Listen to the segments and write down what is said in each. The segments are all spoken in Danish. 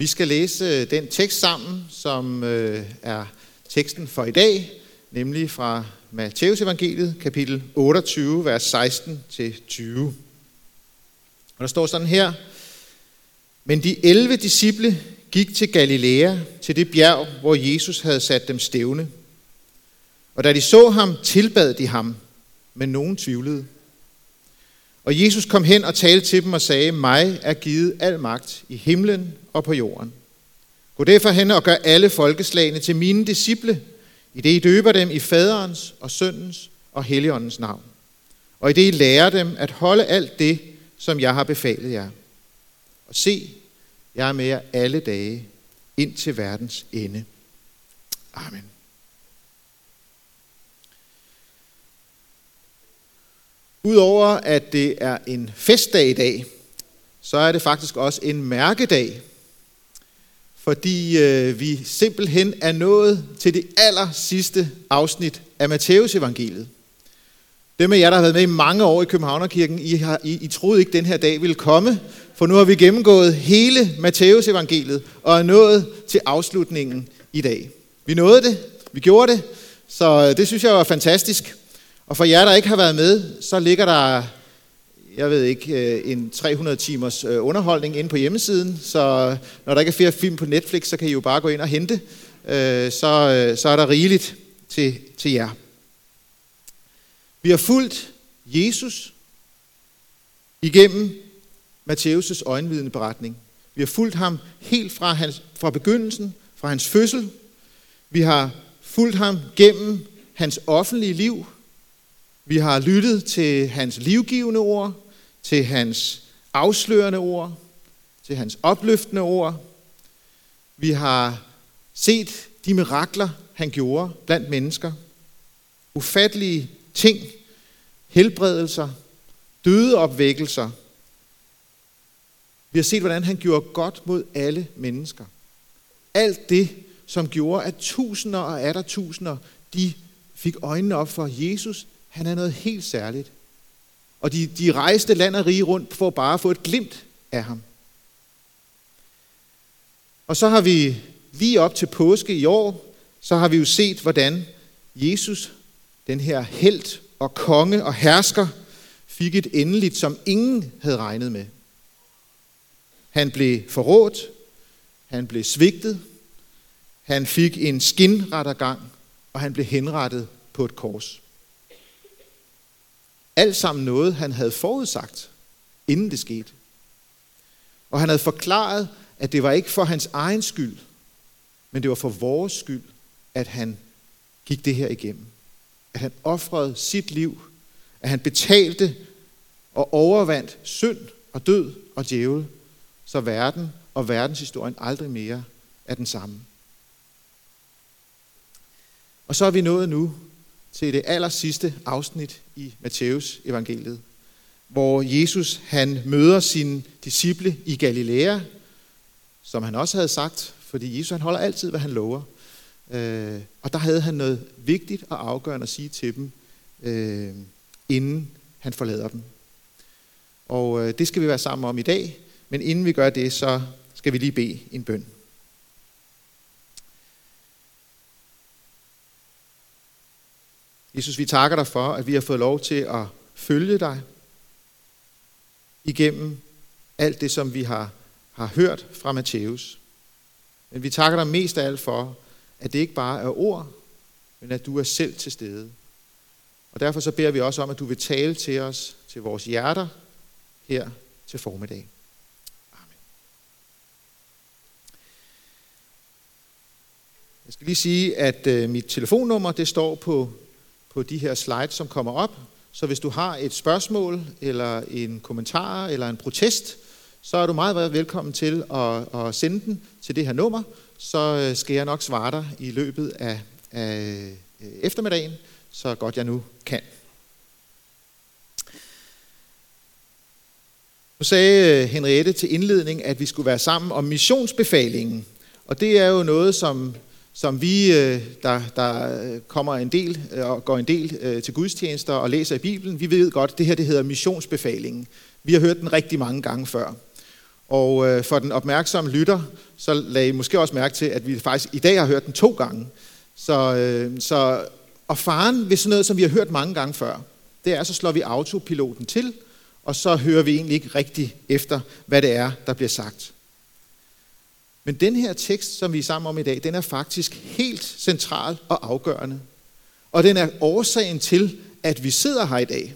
Vi skal læse øh, den tekst sammen, som øh, er teksten for i dag, nemlig fra Matteus evangeliet, kapitel 28, vers 16-20. Og der står sådan her, Men de 11 disciple gik til Galilea, til det bjerg, hvor Jesus havde sat dem stævne. Og da de så ham, tilbad de ham, men nogen tvivlede. Og Jesus kom hen og talte til dem og sagde, mig er givet al magt i himlen og på jorden. Gå derfor hen og gør alle folkeslagene til mine disciple, i det I døber dem i faderens og søndens og helligåndens navn. Og i det I lærer dem at holde alt det, som jeg har befalet jer. Og se, jeg er med jer alle dage ind til verdens ende. Amen. Udover at det er en festdag i dag, så er det faktisk også en mærkedag, fordi øh, vi simpelthen er nået til det aller sidste afsnit af Matteus evangeliet. Dem af jer, der har været med i mange år i Københavnerkirken, I, har, I, I troede ikke, at den her dag ville komme, for nu har vi gennemgået hele Matteus evangeliet og er nået til afslutningen i dag. Vi nåede det, vi gjorde det, så øh, det synes jeg var fantastisk. Og for jer, der ikke har været med, så ligger der, jeg ved ikke, øh, en 300 timers øh, underholdning inde på hjemmesiden. Så når der ikke er flere film på Netflix, så kan I jo bare gå ind og hente. Øh, så, så er der rigeligt til, til jer. Vi har fulgt Jesus igennem Matthæus' øjenvidende beretning. Vi har fulgt ham helt fra, hans, fra begyndelsen, fra hans fødsel. Vi har fulgt ham gennem hans offentlige liv, vi har lyttet til hans livgivende ord, til hans afslørende ord, til hans opløftende ord. Vi har set de mirakler, han gjorde blandt mennesker. Ufattelige ting, helbredelser, døde opvækkelser. Vi har set, hvordan han gjorde godt mod alle mennesker. Alt det, som gjorde, at tusinder og atter tusinder, de fik øjnene op for Jesus, han er noget helt særligt. Og de, de rejste land og rige rundt for bare at få et glimt af ham. Og så har vi lige op til påske i år, så har vi jo set, hvordan Jesus, den her held og konge og hersker, fik et endeligt, som ingen havde regnet med. Han blev forrådt, han blev svigtet, han fik en skinrettergang, og han blev henrettet på et kors. Alt sammen noget, han havde forudsagt, inden det skete. Og han havde forklaret, at det var ikke for hans egen skyld, men det var for vores skyld, at han gik det her igennem. At han offrede sit liv, at han betalte og overvandt synd og død og djævel, så verden og verdenshistorien aldrig mere er den samme. Og så er vi nået nu til det aller sidste afsnit i Matthæus evangeliet, hvor Jesus han møder sine disciple i Galilea, som han også havde sagt, fordi Jesus han holder altid, hvad han lover. Øh, og der havde han noget vigtigt og afgørende at sige til dem, øh, inden han forlader dem. Og øh, det skal vi være sammen om i dag, men inden vi gør det, så skal vi lige bede en bøn. Jesus, vi takker dig for, at vi har fået lov til at følge dig igennem alt det, som vi har, har hørt fra Matthæus. Men vi takker dig mest af alt for, at det ikke bare er ord, men at du er selv til stede. Og derfor så beder vi også om, at du vil tale til os, til vores hjerter, her til formiddag. Amen. Jeg skal lige sige, at øh, mit telefonnummer det står på på de her slides, som kommer op. Så hvis du har et spørgsmål, eller en kommentar, eller en protest, så er du meget velkommen til at, at sende den til det her nummer. Så øh, skal jeg nok svare dig i løbet af, af øh, eftermiddagen, så godt jeg nu kan. Nu sagde øh, Henriette til indledning, at vi skulle være sammen om missionsbefalingen. Og det er jo noget, som som vi, øh, der, der øh, kommer en del øh, og går en del til gudstjenester og læser i Bibelen, vi ved godt, at det her det hedder missionsbefalingen. Vi har hørt den rigtig mange gange før. Og for den opmærksomme lytter, så lagde I måske også mærke til, at vi faktisk i dag har hørt den to gange. Så, så, og faren ved sådan noget, som vi har hørt mange gange før, det er, så slår vi autopiloten til, og så hører vi egentlig ikke rigtig efter, hvad det er, der bliver sagt. Men den her tekst, som vi er sammen om i dag, den er faktisk helt central og afgørende. Og den er årsagen til, at vi sidder her i dag.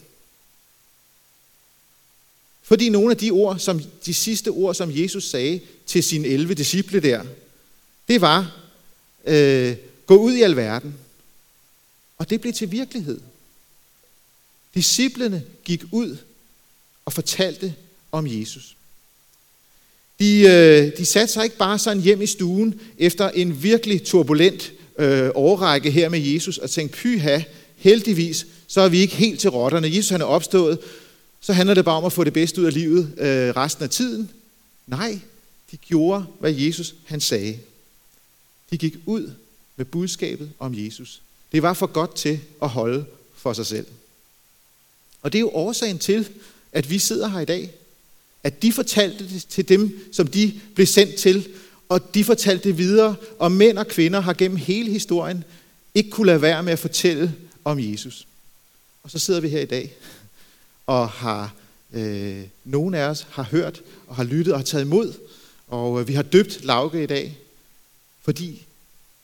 Fordi nogle af de ord, som de sidste ord, som Jesus sagde til sine 11 disciple der, det var, øh, gå ud i alverden. Og det blev til virkelighed. Disciplene gik ud og fortalte om Jesus. De, øh, de satte sig ikke bare sådan hjem i stuen efter en virkelig turbulent øh, årrække her med Jesus og tænkte, pyha, heldigvis, så er vi ikke helt til rotterne. Jesus han er opstået, så handler det bare om at få det bedste ud af livet øh, resten af tiden. Nej, de gjorde, hvad Jesus han sagde. De gik ud med budskabet om Jesus. Det var for godt til at holde for sig selv. Og det er jo årsagen til, at vi sidder her i dag. At de fortalte det til dem, som de blev sendt til, og de fortalte det videre, og mænd og kvinder har gennem hele historien ikke kunne lade være med at fortælle om Jesus. Og så sidder vi her i dag, og har øh, nogen af os har hørt og har lyttet og har taget imod, og øh, vi har døbt Lauke i dag, fordi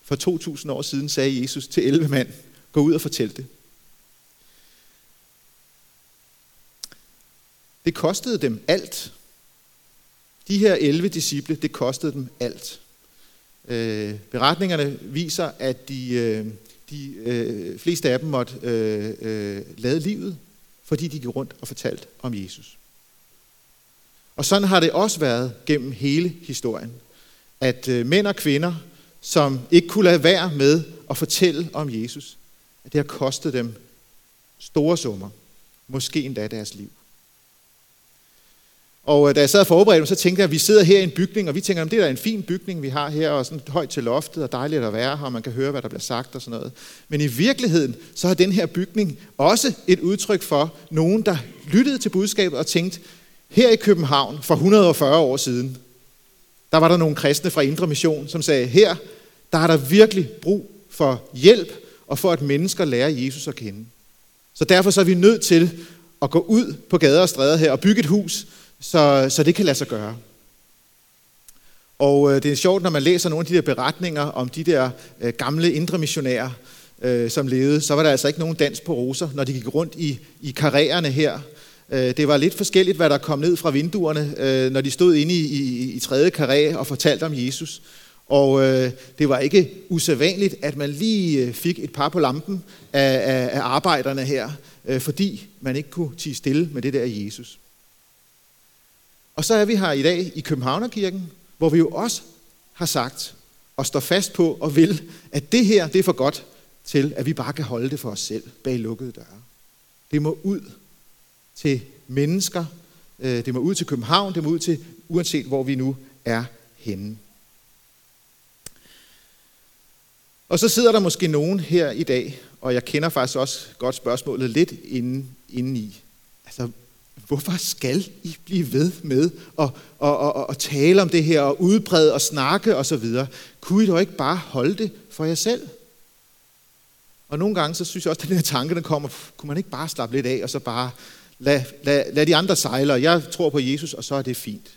for 2000 år siden sagde Jesus til 11 mand, gå ud og fortæl det. Det kostede dem alt. De her 11 disciple, det kostede dem alt. Øh, beretningerne viser, at de, øh, de øh, fleste af dem måtte øh, øh, lade livet, fordi de gik rundt og fortalte om Jesus. Og sådan har det også været gennem hele historien, at øh, mænd og kvinder, som ikke kunne lade være med at fortælle om Jesus, at det har kostet dem store summer, måske endda deres liv. Og øh, da jeg sad og forberedte mig, så tænkte jeg, at vi sidder her i en bygning, og vi tænker, at det er da en fin bygning, vi har her, og sådan højt til loftet, og dejligt at være her, og man kan høre, hvad der bliver sagt og sådan noget. Men i virkeligheden, så har den her bygning også et udtryk for nogen, der lyttede til budskabet og tænkte, her i København for 140 år siden, der var der nogle kristne fra Indre Mission, som sagde, her, der er der virkelig brug for hjælp, og for at mennesker lærer Jesus at kende. Så derfor så er vi nødt til at gå ud på gader og stræder her og bygge et hus, så, så det kan lade sig gøre. Og øh, det er sjovt, når man læser nogle af de der beretninger om de der øh, gamle indre missionærer, øh, som levede, så var der altså ikke nogen dans på roser, når de gik rundt i, i karriererne her. Øh, det var lidt forskelligt, hvad der kom ned fra vinduerne, øh, når de stod inde i, i, i tredje karré og fortalte om Jesus. Og øh, det var ikke usædvanligt, at man lige øh, fik et par på lampen af, af, af arbejderne her, øh, fordi man ikke kunne tige stille med det der Jesus. Og så er vi her i dag i Københavnerkirken, hvor vi jo også har sagt og står fast på og vil, at det her det er for godt til, at vi bare kan holde det for os selv bag lukkede døre. Det må ud til mennesker, øh, det må ud til København, det må ud til uanset hvor vi nu er henne. Og så sidder der måske nogen her i dag, og jeg kender faktisk også godt spørgsmålet lidt inden, inde i. Altså, hvorfor skal I blive ved med at, at, at, at, at tale om det her, og udbrede og snakke osv.? Kunne I dog ikke bare holde det for jer selv? Og nogle gange, så synes jeg også, at den her tanke, der kommer, kunne man ikke bare slappe lidt af, og så bare lad, lad, lad de andre sejle, og jeg tror på Jesus, og så er det fint.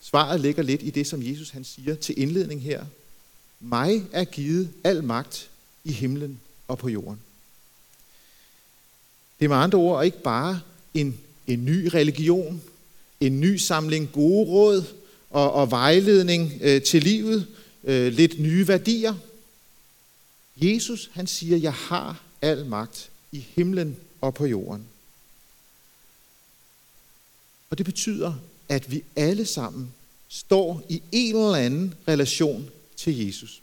Svaret ligger lidt i det, som Jesus han siger til indledning her. Mig er givet al magt i himlen og på jorden. Det er med andre ord ikke bare en, en ny religion, en ny samling gode råd og, og vejledning øh, til livet, øh, lidt nye værdier. Jesus, han siger, jeg har al magt i himlen og på jorden. Og det betyder, at vi alle sammen står i en eller anden relation til Jesus.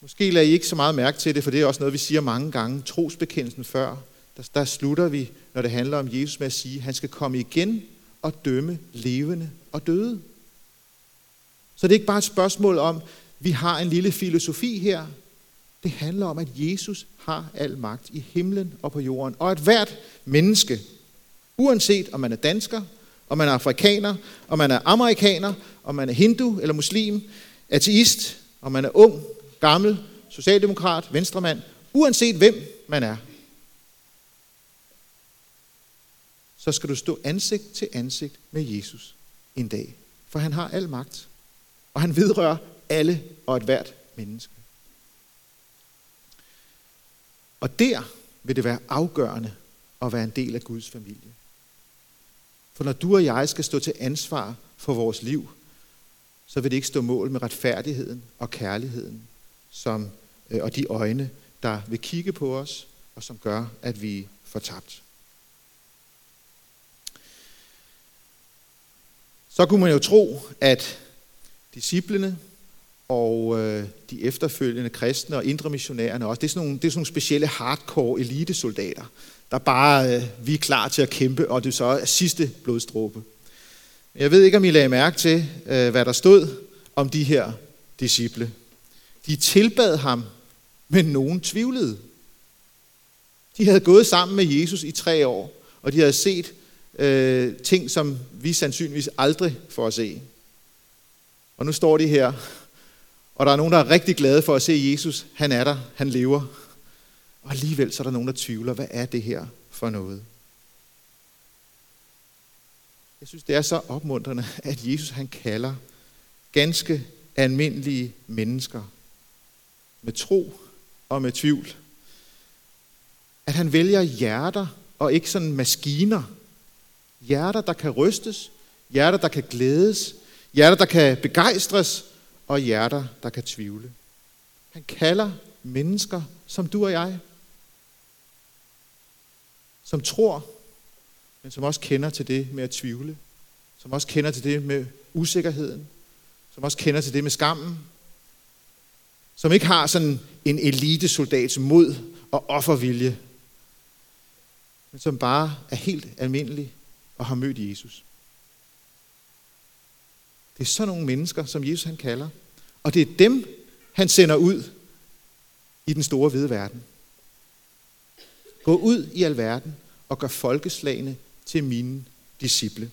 Måske lader I ikke så meget mærke til det, for det er også noget, vi siger mange gange. Trosbekendelsen før, der, der slutter vi, når det handler om Jesus, med at sige, at han skal komme igen og dømme levende og døde. Så det er ikke bare et spørgsmål om, vi har en lille filosofi her. Det handler om, at Jesus har al magt i himlen og på jorden. Og at hvert menneske, Uanset om man er dansker, om man er afrikaner, om man er amerikaner, om man er hindu eller muslim, ateist, om man er ung, gammel, socialdemokrat, venstremand, uanset hvem man er, så skal du stå ansigt til ansigt med Jesus en dag. For han har al magt, og han vedrører alle og et hvert menneske. Og der vil det være afgørende at være en del af Guds familie. For når du og jeg skal stå til ansvar for vores liv, så vil det ikke stå mål med retfærdigheden og kærligheden som, øh, og de øjne, der vil kigge på os, og som gør, at vi får tabt. Så kunne man jo tro, at disciplene og øh, de efterfølgende kristne og indre missionærerne også, det er sådan nogle, det er sådan nogle specielle hardcore elitesoldater, der bare, øh, vi er klar til at kæmpe, og det så er sidste blodstråbe. Jeg ved ikke, om I lagde mærke til, øh, hvad der stod om de her disciple. De tilbad ham, men nogen tvivlede. De havde gået sammen med Jesus i tre år, og de havde set øh, ting, som vi sandsynligvis aldrig får at se. Og nu står de her, og der er nogen, der er rigtig glade for at se Jesus. Han er der, han lever. Og alligevel så er der nogen, der tvivler, hvad er det her for noget? Jeg synes, det er så opmuntrende, at Jesus han kalder ganske almindelige mennesker med tro og med tvivl. At han vælger hjerter og ikke sådan maskiner. Hjerter, der kan rystes, hjerter, der kan glædes, hjerter, der kan begejstres, og hjerter, der kan tvivle. Han kalder mennesker som du og jeg, som tror, men som også kender til det med at tvivle, som også kender til det med usikkerheden, som også kender til det med skammen, som ikke har sådan en elitesoldats mod og offervilje, men som bare er helt almindelig og har mødt Jesus. Det er sådan nogle mennesker, som Jesus han kalder. Og det er dem, han sender ud i den store hvide verden. Gå ud i alverden og gør folkeslagene til mine disciple.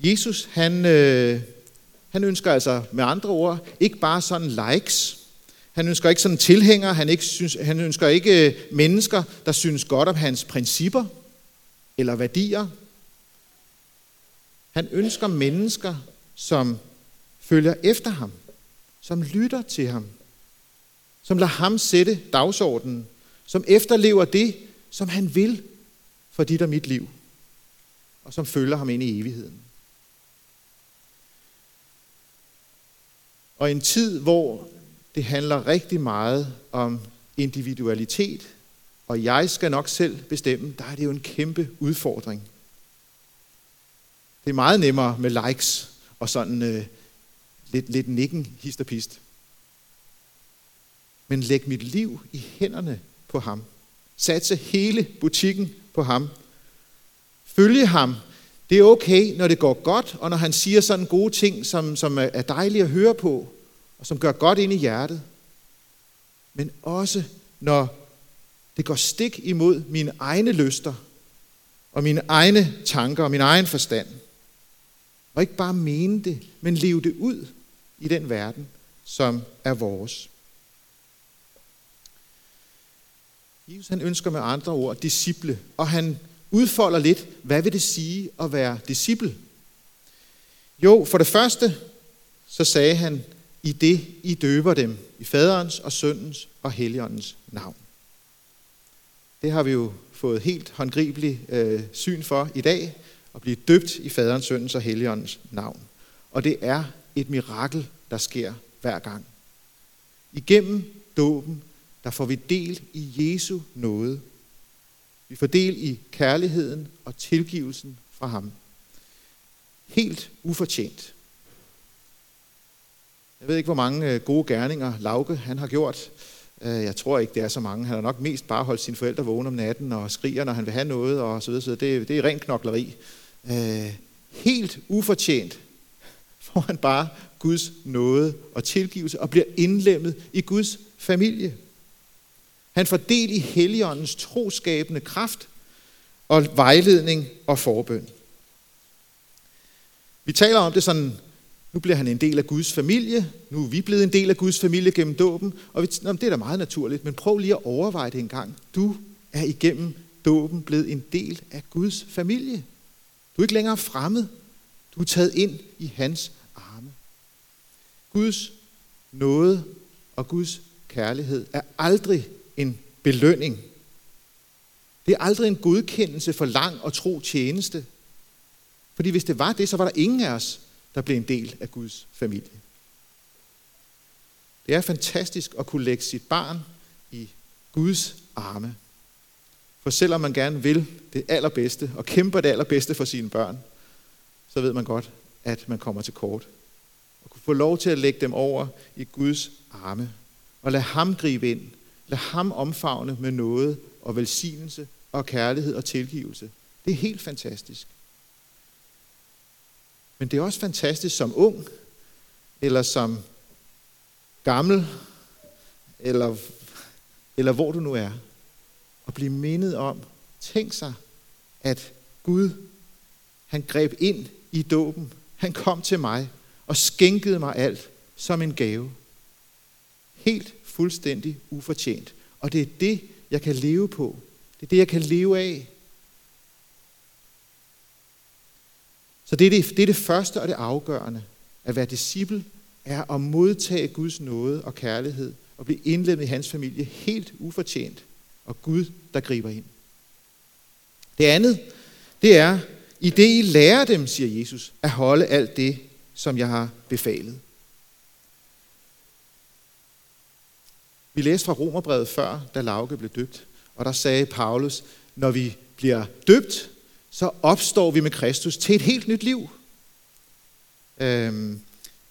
Jesus, han, øh, han ønsker altså med andre ord ikke bare sådan likes. Han ønsker ikke sådan tilhængere. Han, ikke synes, han ønsker ikke øh, mennesker, der synes godt om hans principper eller værdier. Han ønsker mennesker, som følger efter ham, som lytter til ham, som lader ham sætte dagsordenen, som efterlever det, som han vil for dit og mit liv, og som følger ham ind i evigheden. Og en tid, hvor det handler rigtig meget om individualitet, og jeg skal nok selv bestemme, der er det jo en kæmpe udfordring. Det er meget nemmere med likes og sådan øh, lidt, lidt nikken hist Men læg mit liv i hænderne på ham. Satse hele butikken på ham. Følge ham. Det er okay, når det går godt, og når han siger sådan gode ting, som, som er dejlige at høre på, og som gør godt ind i hjertet. Men også når det går stik imod mine egne lyster, og mine egne tanker og min egen forstand. Og ikke bare mene det, men leve det ud i den verden, som er vores. Jesus han ønsker med andre ord disciple, og han udfolder lidt, hvad vil det sige at være disciple? Jo, for det første, så sagde han, i det I døber dem, i faderens og søndens og helligåndens navn. Det har vi jo fået helt håndgribelig øh, syn for i dag, at blive døbt i faderens, søndens og helligåndens navn. Og det er et mirakel, der sker hver gang. Igennem dåben, der får vi del i Jesu nåde. Vi får del i kærligheden og tilgivelsen fra ham. Helt ufortjent. Jeg ved ikke, hvor mange øh, gode gerninger Lauke han har gjort. Øh, jeg tror ikke, det er så mange. Han har nok mest bare holdt sine forældre vågne om natten og skriger, når han vil have noget og så videre. Så det, det er ren knokleri. Øh, helt ufortjent får han bare Guds nåde og tilgivelse og bliver indlemmet i Guds familie. Han får del i Helligåndens troskabende kraft og vejledning og forbøn. Vi taler om det sådan, nu bliver han en del af Guds familie, nu er vi blevet en del af Guds familie gennem dåben, og vi, nå, det er da meget naturligt, men prøv lige at overveje det en gang. Du er igennem dåben blevet en del af Guds familie. Du er ikke længere fremmed. Du er taget ind i hans arme. Guds nåde og Guds kærlighed er aldrig en belønning. Det er aldrig en godkendelse for lang og tro tjeneste. Fordi hvis det var det, så var der ingen af os, der blev en del af Guds familie. Det er fantastisk at kunne lægge sit barn i Guds arme. For selvom man gerne vil det allerbedste og kæmper det allerbedste for sine børn, så ved man godt, at man kommer til kort. Og kunne få lov til at lægge dem over i Guds arme. Og lade ham gribe ind. Lad ham omfavne med noget og velsignelse og kærlighed og tilgivelse. Det er helt fantastisk. Men det er også fantastisk som ung, eller som gammel, eller, eller hvor du nu er, at blive mindet om, tænk sig, at Gud, han greb ind i dåben. Han kom til mig og skænkede mig alt som en gave. Helt fuldstændig ufortjent. Og det er det, jeg kan leve på. Det er det, jeg kan leve af. Så det er det, det er det første og det afgørende. At være disciple er at modtage Guds nåde og kærlighed og blive indlemmet i hans familie helt ufortjent. Og Gud, der griber ind. Det andet, det er, i det I lærer dem, siger Jesus, at holde alt det, som jeg har befalet. Vi læste fra Romerbrevet før, da Lauke blev døbt, og der sagde Paulus, når vi bliver døbt, så opstår vi med Kristus til et helt nyt liv. Øhm,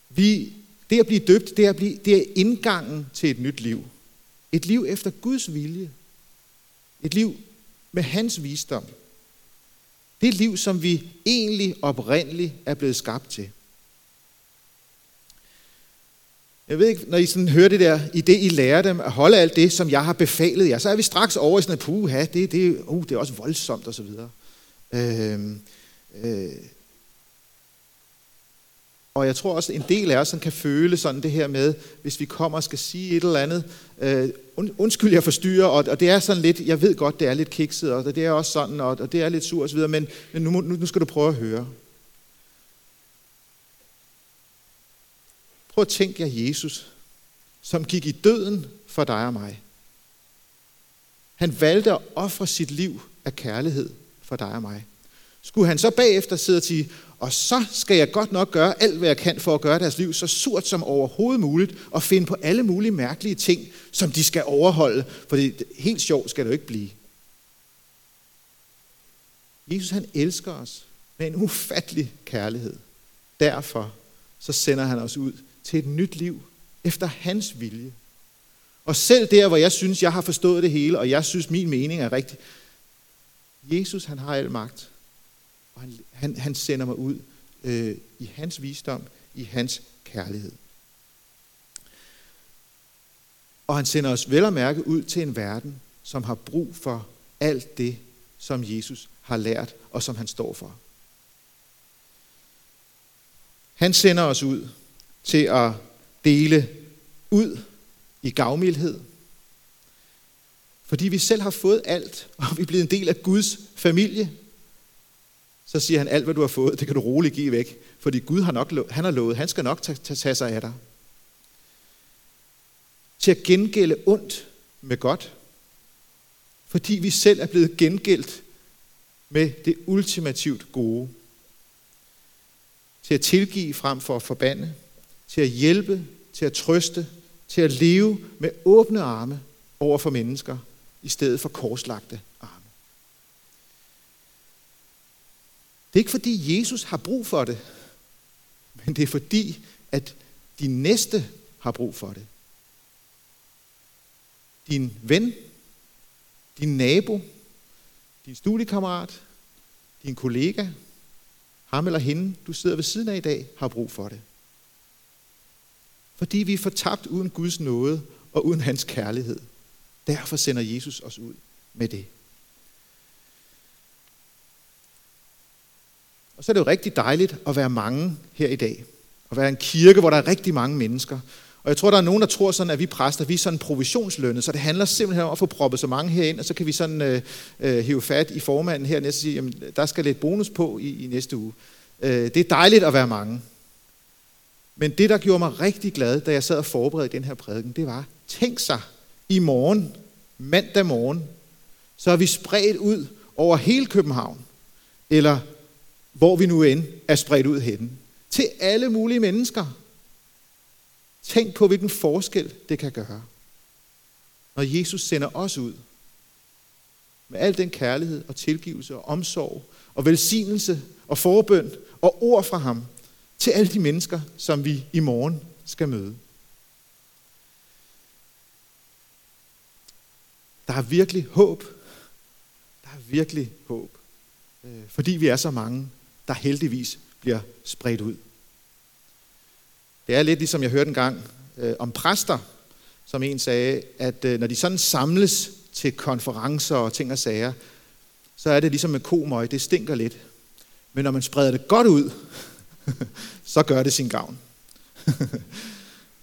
vi, det at blive døbt, det er, at blive, det er indgangen til et nyt liv. Et liv efter Guds vilje. Et liv med hans visdom. Det liv, som vi egentlig oprindeligt er blevet skabt til. Jeg ved ikke, når I sådan hører det der, i det I lærer dem at holde alt det, som jeg har befalet jer, så er vi straks over i sådan et puha, det, det, uh, det er også voldsomt og så videre. Øh, øh, og jeg tror også, en del af os kan føle sådan det her med, hvis vi kommer og skal sige et eller andet, øh, undskyld, jeg forstyrrer, og, og det er sådan lidt, jeg ved godt, det er lidt kikset, og det er også sådan, og, og det er lidt sur osv., men, men nu, nu skal du prøve at høre. Prøv at tænke jer Jesus, som gik i døden for dig og mig. Han valgte at ofre sit liv af kærlighed for dig og mig. Skulle han så bagefter sidde og sige, og så skal jeg godt nok gøre alt, hvad jeg kan for at gøre deres liv så surt som overhovedet muligt, og finde på alle mulige mærkelige ting, som de skal overholde, for det helt sjovt skal det jo ikke blive. Jesus han elsker os med en ufattelig kærlighed. Derfor så sender han os ud til et nyt liv efter hans vilje. Og selv der, hvor jeg synes, jeg har forstået det hele, og jeg synes, min mening er rigtig, Jesus han har al magt, og han, han, han sender mig ud øh, i hans visdom, i hans kærlighed. Og han sender os vel at mærke ud til en verden, som har brug for alt det, som Jesus har lært, og som han står for. Han sender os ud til at dele ud i gavmildhed, fordi vi selv har fået alt, og vi er blevet en del af Guds familie, så siger han, alt hvad du har fået, det kan du roligt give væk. Fordi Gud har nok, han har lovet, han skal nok tage, tage sig af dig. Til at gengælde ondt med godt. Fordi vi selv er blevet gengældt med det ultimativt gode. Til at tilgive frem for at forbande. Til at hjælpe, til at trøste, til at leve med åbne arme over for mennesker, i stedet for korslagte arme. Det er ikke fordi Jesus har brug for det, men det er fordi, at de næste har brug for det. Din ven, din nabo, din studiekammerat, din kollega, ham eller hende, du sidder ved siden af i dag, har brug for det. Fordi vi er fortabt uden Guds nåde og uden hans kærlighed. Derfor sender Jesus os ud med det. Og så er det jo rigtig dejligt at være mange her i dag. At være en kirke, hvor der er rigtig mange mennesker. Og jeg tror, der er nogen, der tror sådan, at vi præster, vi er sådan provisionslønnet, så det handler simpelthen om at få proppet så mange herind, og så kan vi sådan øh, øh, hive fat i formanden her og sige, jamen, der skal lidt bonus på i, i næste uge. Øh, det er dejligt at være mange. Men det, der gjorde mig rigtig glad, da jeg sad og forberedte den her prædiken, det var, tænk sig, i morgen, mandag morgen, så er vi spredt ud over hele København, eller hvor vi nu end er spredt ud henne, til alle mulige mennesker. Tænk på, hvilken forskel det kan gøre, når Jesus sender os ud med al den kærlighed og tilgivelse og omsorg og velsignelse og forbøn og ord fra ham til alle de mennesker, som vi i morgen skal møde. Der er virkelig håb. Der er virkelig håb. Øh, fordi vi er så mange, der heldigvis bliver spredt ud. Det er lidt ligesom jeg hørte en gang øh, om præster, som en sagde, at øh, når de sådan samles til konferencer og ting og sager, så er det ligesom med komøg, det stinker lidt. Men når man spreder det godt ud, så gør det sin gavn.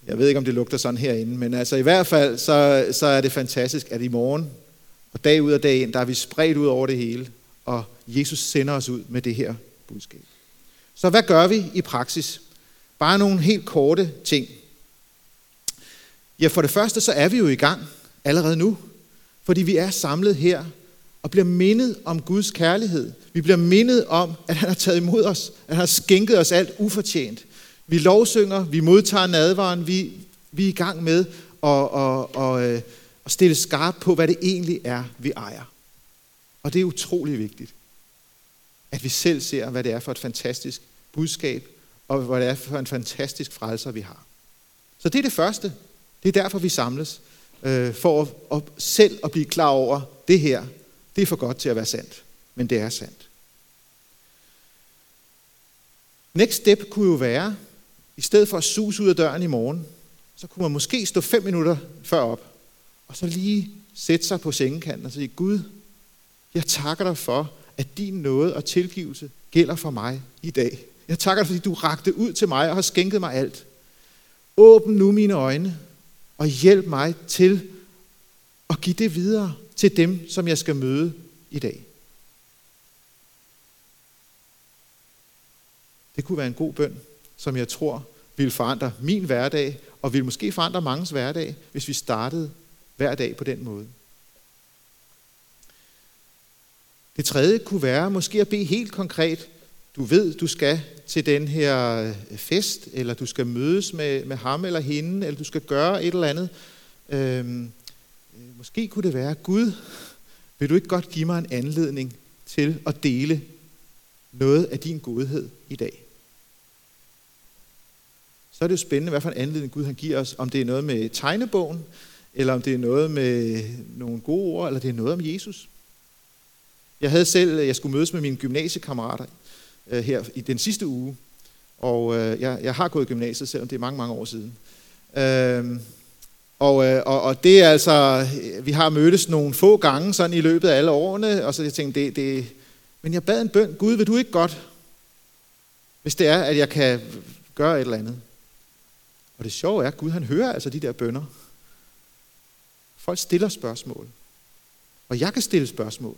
Jeg ved ikke, om det lugter sådan herinde, men altså i hvert fald, så, så er det fantastisk, at i morgen og dag ud og dag ind, der er vi spredt ud over det hele, og Jesus sender os ud med det her budskab. Så hvad gør vi i praksis? Bare nogle helt korte ting. Ja, for det første, så er vi jo i gang allerede nu, fordi vi er samlet her og bliver mindet om Guds kærlighed. Vi bliver mindet om, at han har taget imod os, at han har skænket os alt ufortjent. Vi lovsynger, vi modtager nadvaren, vi, vi er i gang med at, at, at, at, at stille skarp på, hvad det egentlig er, vi ejer. Og det er utrolig vigtigt, at vi selv ser, hvad det er for et fantastisk budskab, og hvad det er for en fantastisk frelser, vi har. Så det er det første. Det er derfor, vi samles, øh, for at, at selv at blive klar over, det her, det er for godt til at være sandt. Men det er sandt. Next step kunne jo være, i stedet for at sus ud af døren i morgen, så kunne man måske stå fem minutter før op, og så lige sætte sig på sengekanten og sige, Gud, jeg takker dig for, at din nåde og tilgivelse gælder for mig i dag. Jeg takker dig, fordi du rakte ud til mig og har skænket mig alt. Åbn nu mine øjne og hjælp mig til at give det videre til dem, som jeg skal møde i dag. Det kunne være en god bøn, som jeg tror ville forandre min hverdag, og ville måske forandre mangens hverdag, hvis vi startede hver dag på den måde. Det tredje kunne være måske at bede helt konkret. Du ved, du skal til den her øh, fest, eller du skal mødes med, med ham eller hende, eller du skal gøre et eller andet. Øhm, Øh, måske kunne det være, Gud, vil du ikke godt give mig en anledning til at dele noget af din godhed i dag? Så er det jo spændende, hvad for en anledning Gud han giver os. Om det er noget med tegnebogen, eller om det er noget med nogle gode ord, eller det er noget om Jesus. Jeg havde selv, jeg skulle mødes med mine gymnasiekammerater øh, her i den sidste uge, og øh, jeg, jeg har gået i gymnasiet, selvom det er mange, mange år siden. Øh, og, øh, og, og det er altså, øh, vi har mødtes nogle få gange sådan i løbet af alle årene, og så jeg tænkte, det, det, men jeg bad en bøn, Gud, vil du ikke godt, hvis det er, at jeg kan gøre et eller andet. Og det sjove er, at Gud han hører altså de der bønder. Folk stiller spørgsmål. Og jeg kan stille spørgsmål.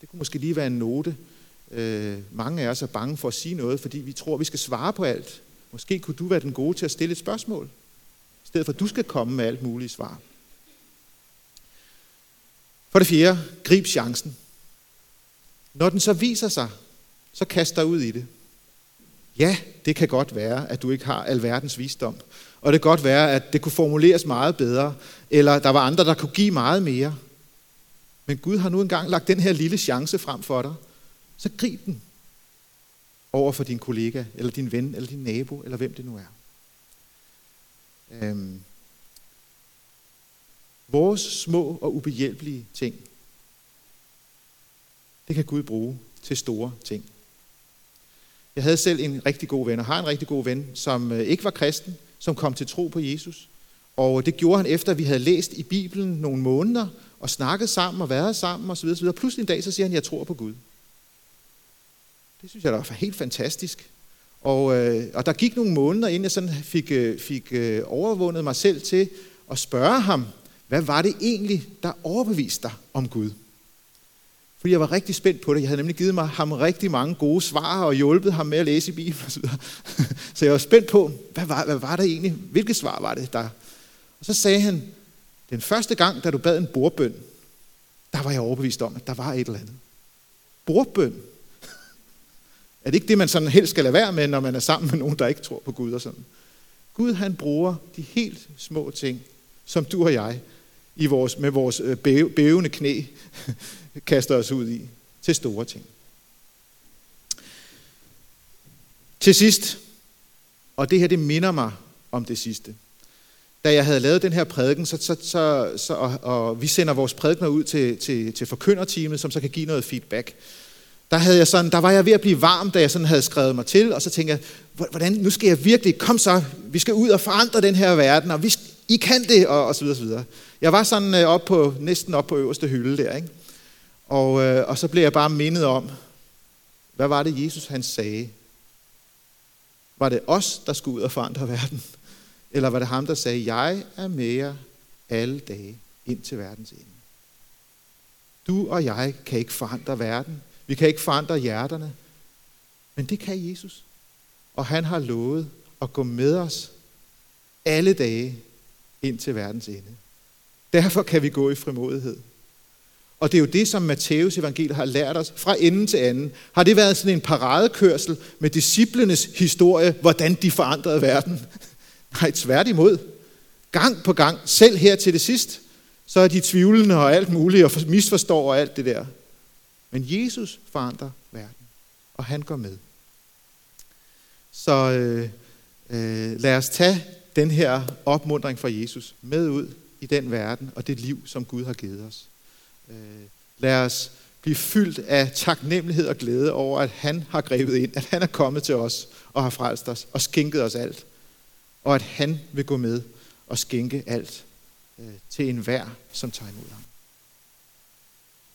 Det kunne måske lige være en note. Øh, mange af os er bange for at sige noget, fordi vi tror, vi skal svare på alt. Måske kunne du være den gode til at stille et spørgsmål, stedet for at du skal komme med alt muligt svar. For det fjerde, grib chancen. Når den så viser sig, så kast dig ud i det. Ja, det kan godt være, at du ikke har alverdens visdom. Og det kan godt være, at det kunne formuleres meget bedre, eller der var andre, der kunne give meget mere. Men Gud har nu engang lagt den her lille chance frem for dig. Så grib den over for din kollega, eller din ven, eller din nabo, eller hvem det nu er. Øhm. Vores små og ubehjælpelige ting, det kan Gud bruge til store ting. Jeg havde selv en rigtig god ven, og har en rigtig god ven, som øh, ikke var kristen, som kom til tro på Jesus. Og det gjorde han efter, at vi havde læst i Bibelen nogle måneder, og snakket sammen og været sammen osv. osv. Pludselig en dag, så siger han, jeg tror på Gud. Det synes jeg da var helt fantastisk. Og, øh, og der gik nogle måneder, inden jeg sådan fik, øh, fik øh, overvundet mig selv til at spørge ham, hvad var det egentlig, der overbeviste dig om Gud? Fordi jeg var rigtig spændt på det. Jeg havde nemlig givet mig ham rigtig mange gode svar og hjulpet ham med at læse i Bibelen osv. Så jeg var spændt på, hvad var, hvad var det egentlig? Hvilket svar var det der? Og så sagde han, den første gang, da du bad en bordbøn, der var jeg overbevist om, at der var et eller andet. Bordbøn. Er det ikke det, man sådan helst skal lade være med, når man er sammen med nogen, der ikke tror på Gud og sådan? Gud han bruger de helt små ting, som du og jeg i vores, med vores øh, bævende knæ kaster os ud i, til store ting. Til sidst, og det her det minder mig om det sidste. Da jeg havde lavet den her prædiken, så, så, så, så og, og vi sender vores prædikener ud til, til, til forkynderteamet, som så kan give noget feedback. Der, havde jeg sådan, der var jeg ved at blive varm, da jeg sådan havde skrevet mig til, og så tænkte jeg, hvordan, nu skal jeg virkelig, kom så, vi skal ud og forandre den her verden, og vi, I kan det, og, og så videre, så videre. Jeg var sådan øh, op på, næsten op på øverste hylde der, ikke? Og, øh, og så blev jeg bare mindet om, hvad var det Jesus han sagde? Var det os, der skulle ud og forandre verden? Eller var det ham, der sagde, jeg er med jer alle dage ind til verdens ende? Du og jeg kan ikke forandre verden. Vi kan ikke forandre hjerterne. Men det kan Jesus. Og han har lovet at gå med os alle dage ind til verdens ende. Derfor kan vi gå i frimodighed. Og det er jo det, som Matteus evangeliet har lært os fra ende til anden. Har det været sådan en paradekørsel med disciplenes historie, hvordan de forandrede verden? Nej, tværtimod. Gang på gang, selv her til det sidst, så er de tvivlende og alt muligt, og misforstår og alt det der. Men Jesus forandrer verden, og han går med. Så øh, øh, lad os tage den her opmundring fra Jesus med ud i den verden og det liv, som Gud har givet os. Øh, lad os blive fyldt af taknemmelighed og glæde over, at han har grebet ind, at han er kommet til os og har frelst os og skænket os alt. Og at han vil gå med og skænke alt øh, til enhver, som tager imod ham.